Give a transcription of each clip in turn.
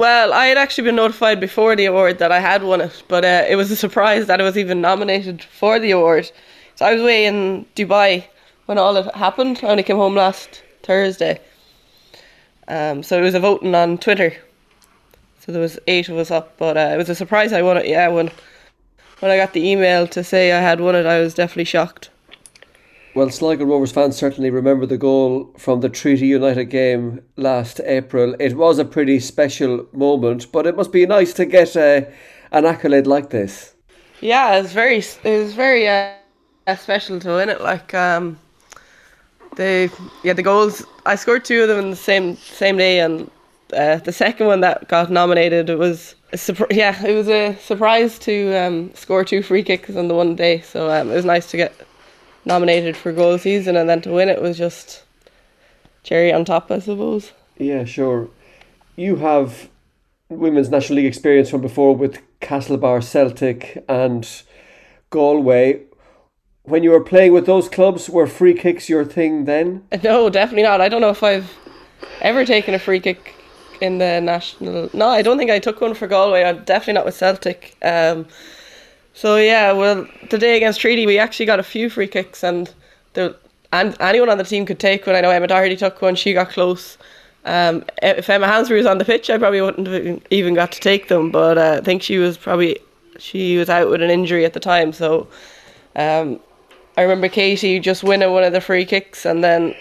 Well, I had actually been notified before the award that I had won it, but uh, it was a surprise that I was even nominated for the award. So I was away in Dubai when all it happened. I only came home last Thursday. Um, so it was a voting on Twitter. So there was eight of us up, but uh, it was a surprise I won it. Yeah, when when I got the email to say I had won it, I was definitely shocked. Well, Sligo Rovers fans certainly remember the goal from the Treaty United game last April. It was a pretty special moment, but it must be nice to get uh, an accolade like this. Yeah, it was very, it was very uh, special to win it. Like, um, the yeah, the goals. I scored two of them in the same same day, and uh, the second one that got nominated, it was a surpri- yeah, it was a surprise to um, score two free kicks on the one day. So um, it was nice to get nominated for goal season, and then to win it was just cherry on top, I suppose. Yeah, sure. You have women's national league experience from before with Castlebar, Celtic, and Galway. When you were playing with those clubs, were free kicks your thing then? No, definitely not. I don't know if I've ever taken a free kick in the national. No, I don't think I took one for Galway. I'm definitely not with Celtic. Um, so yeah, well, the day against Treaty, we actually got a few free kicks, and the and anyone on the team could take one. I know Emma Doherty took one; she got close. Um, if Emma Hansberry was on the pitch, I probably wouldn't have even got to take them. But uh, I think she was probably she was out with an injury at the time. So um, I remember Katie just winning one of the free kicks, and then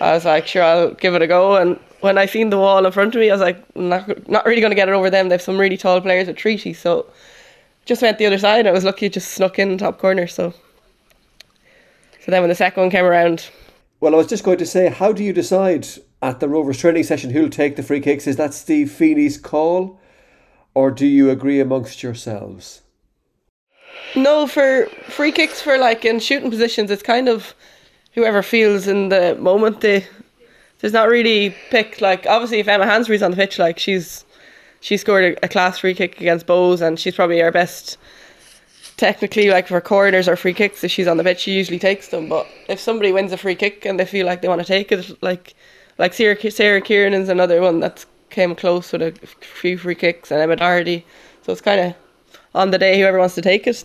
I was like, sure, I'll give it a go. And when I seen the wall in front of me, I was like, not not really going to get it over them. They have some really tall players at Treaty, so just went the other side. And I was lucky it just snuck in top corner. So, so then when the second one came around, Well, I was just going to say, how do you decide at the Rovers training session who'll take the free kicks? Is that Steve Feeney's call, or do you agree amongst yourselves? no, for free kicks for like in shooting positions, it's kind of whoever feels in the moment. They there's not really picked like obviously if Emma Hansberry's on the pitch, like she's she scored a, a class free kick against Bohs, and she's probably our best technically like for corners or free kicks if she's on the pitch she usually takes them but if somebody wins a free kick and they feel like they want to take it like like Sarah, Sarah Kieran's another one that's came close with a few free kicks and Emma Doherty so it's kind of on the day whoever wants to take it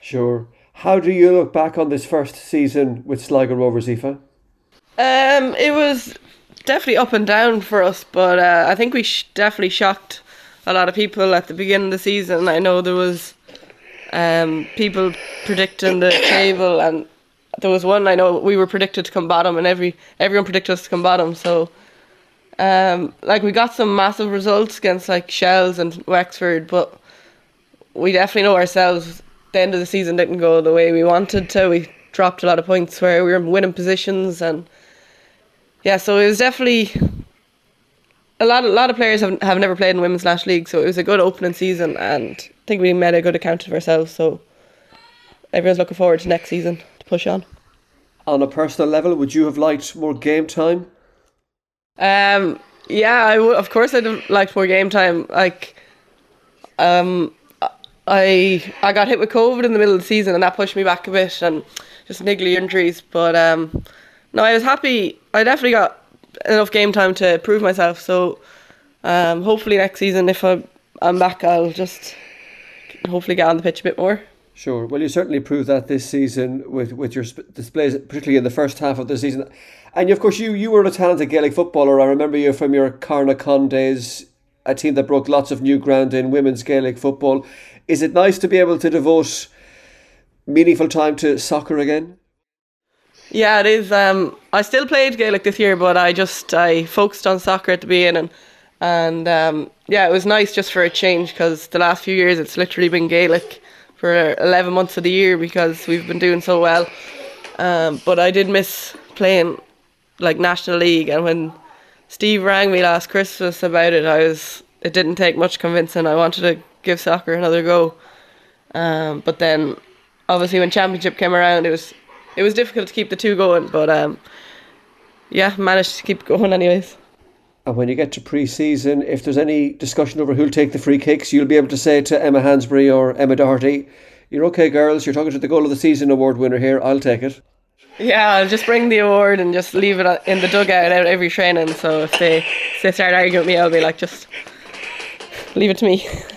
Sure. How do you look back on this first season with Sligo Rovers, Aoife? Um, it was definitely up and down for us, but uh, I think we sh- definitely shocked a lot of people at the beginning of the season. I know there was um, people predicting the table, and there was one I know we were predicted to come bottom, and every everyone predicted us to come bottom. So, um, like we got some massive results against like Shels and Wexford, but we definitely know ourselves. The end of the season didn't go the way we wanted to. We dropped a lot of points where we were in winning positions and yeah, so it was definitely a lot. A lot of players have have never played in women's national league, so it was a good opening season, and I think we made a good account of ourselves. So everyone's looking forward to next season to push on. On a personal level, would you have liked more game time? Um, yeah, I would. Of course, I'd have liked more game time. Like, um, I I got hit with COVID in the middle of the season, and that pushed me back a bit, and just niggly injuries. But um, no, I was happy. I definitely got enough game time to prove myself. So, um, hopefully next season, if I'm I'm back, I'll just hopefully get on the pitch a bit more. Sure. Well, you certainly proved that this season with, with your sp- displays, particularly in the first half of the season. And of course, you you were a talented Gaelic footballer. I remember you from your Carnacon days, a team that broke lots of new ground in women's Gaelic football. Is it nice to be able to devote meaningful time to soccer again? Yeah, it is. Um, I still played Gaelic this year, but I just I focused on soccer at the beginning, and um, yeah, it was nice just for a change because the last few years it's literally been Gaelic for eleven months of the year because we've been doing so well. Um, but I did miss playing like National League, and when Steve rang me last Christmas about it, I was it didn't take much convincing. I wanted to give soccer another go, um, but then obviously when Championship came around, it was it was difficult to keep the two going, but um, yeah, managed to keep going anyways. And when you get to pre-season, if there's any discussion over who'll take the free kicks, you'll be able to say to Emma Hansberry or Emma Doherty, "You're okay, girls. You're talking to the goal of the season award winner here. I'll take it." Yeah, I'll just bring the award and just leave it in the dugout out every training. So if they if they start arguing with me, I'll be like, just leave it to me.